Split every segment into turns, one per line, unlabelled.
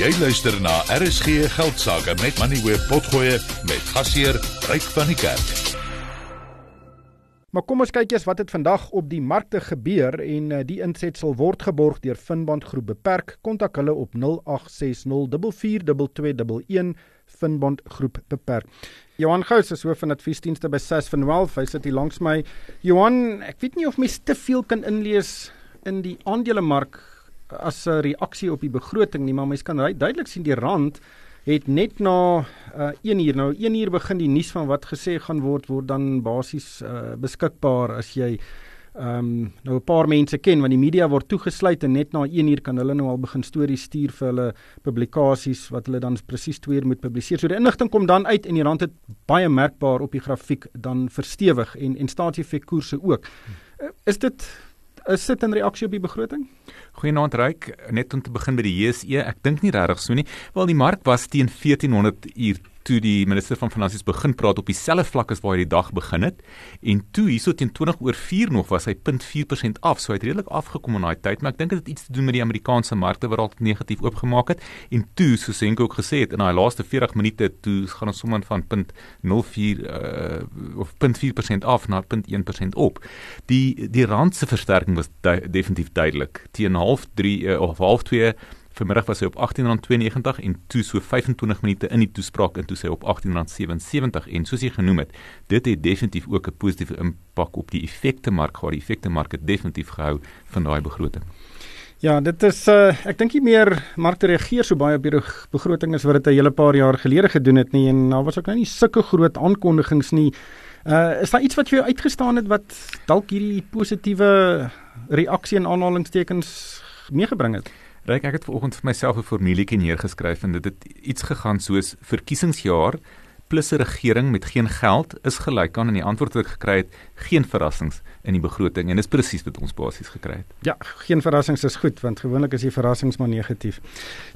Jy luister na RSG Geldsaake met Money Web Potgoe met gasheer Ryk van die Kerk.
Maar kom ons kyk eers wat het vandag op die markte gebeur en uh, die insetsel word geborg deur Finbond Groep Beperk. Kontak hulle op 0860442211 Finbond Groep Beperk. Johan Gous is hoof van adviesdienste by SAS van Wealth. Hy sit hier langs my. Johan, ek weet nie of mens te veel kan inlees in die aandelemark as 'n reaksie op die begroting nie, maar mens kan duidelik sien die rand het net na uh, 1 uur nou 1 uur begin die nuus van wat gesê gaan word word dan basies uh, beskikbaar as jy ehm um, nou 'n paar mense ken want die media word toegesluit en net na 1 uur kan hulle nou al begin stories stuur vir hulle publikasies wat hulle dan presies 2 uur moet publiseer. So die inligting kom dan uit en die rand het baie merkbaar op die grafiek dan verstewig en en staatsefekkoerse ook. Uh, is dit is dit 'n reaksie op die begroting?
Goeienaand Ryk, net om te begin by die JSE, ek dink nie regtig so nie. Wel die mark was teen 1400 uur toe die minister van finansies begin praat op dieselfde vlak as waar hy die dag begin het en toe hierso teen 20 oor 4 nog was hy 0.4% af. So hy het redelik afgekom in daai tyd maar ek dink dit het iets te doen met die Amerikaanse markte wat dalk negatief oopgemaak het. En toe soos Senko ook gesê het in daai laaste 40 minute toe gaan ons sommer van 0.04 uh, of 0.4% af na 0.1% op. Die die rand se versterking was du definitief duidelik. Teen half 3 uh, of half 2 Vanmiddag was hy op R18.92 en toe so 25 minute in die toespraak en toe sy op R18.77 en soos hy genoem het, dit het definitief ook 'n positiewe impak op die effekte mark gehad. Die effekte mark het definitief gehou van daai begroting.
Ja, dit is uh, ek dink nie meer markte reageer so baie op die begroting as wat dit 'n hele paar jaar gelede gedoen het nie en daar was ook nou nie sulke groot aankondigings nie. Uh is daar iets wat vir jou uitgestaan het wat dalk hierdie positiewe reaksie en aanhalingstekens meegebring het?
Ryk ek het vanoggend vir myself 'n formulietjie neergeskryf en dit het iets gegaan soos verkiesingsjaar plus 'n regering met geen geld is gelyk aan en die antwoord wat ek gekry het geen verrassings in die begroting en dis presies wat ons basies gekry het.
Ja, geen verrassings is goed want gewoonlik is die verrassings maar negatief.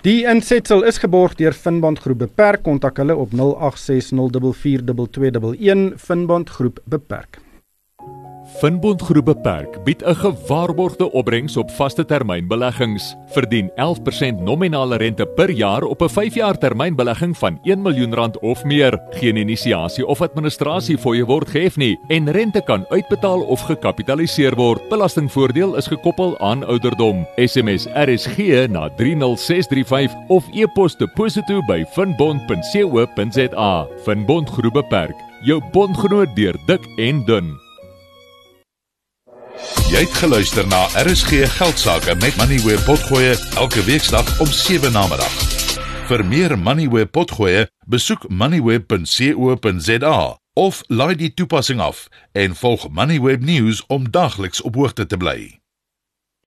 Die insetsel is geborg deur Finbond Groep Beperk. Kontak hulle op 0860442211 Finbond Groep Beperk.
Finbond Groep Beperk bied 'n gewaarborgde opbrengs op vaste termynbeleggings. Verdien 11% nominale rente per jaar op 'n 5-jaar termynbelegging van 1 miljoen rand of meer. Geen inisiasie of administrasie fooie word gehef nie en rente kan uitbetaal of gekapitaliseer word. Belastingvoordeel is gekoppel aan ouderdom. SMS RSG na 30635 of e-pos deposito by finbond.co.za. Finbond Groep Beperk, jou bondgenoot deur dik en dun.
Jy het geluister na RSG Geldsaake met Money Web Potgoe elke weeksdag om 7 na middag. Vir meer Money Web Potgoe, besoek moneyweb.co.za of laai die toepassing af en volg Money Web News om dagliks op hoogte te bly.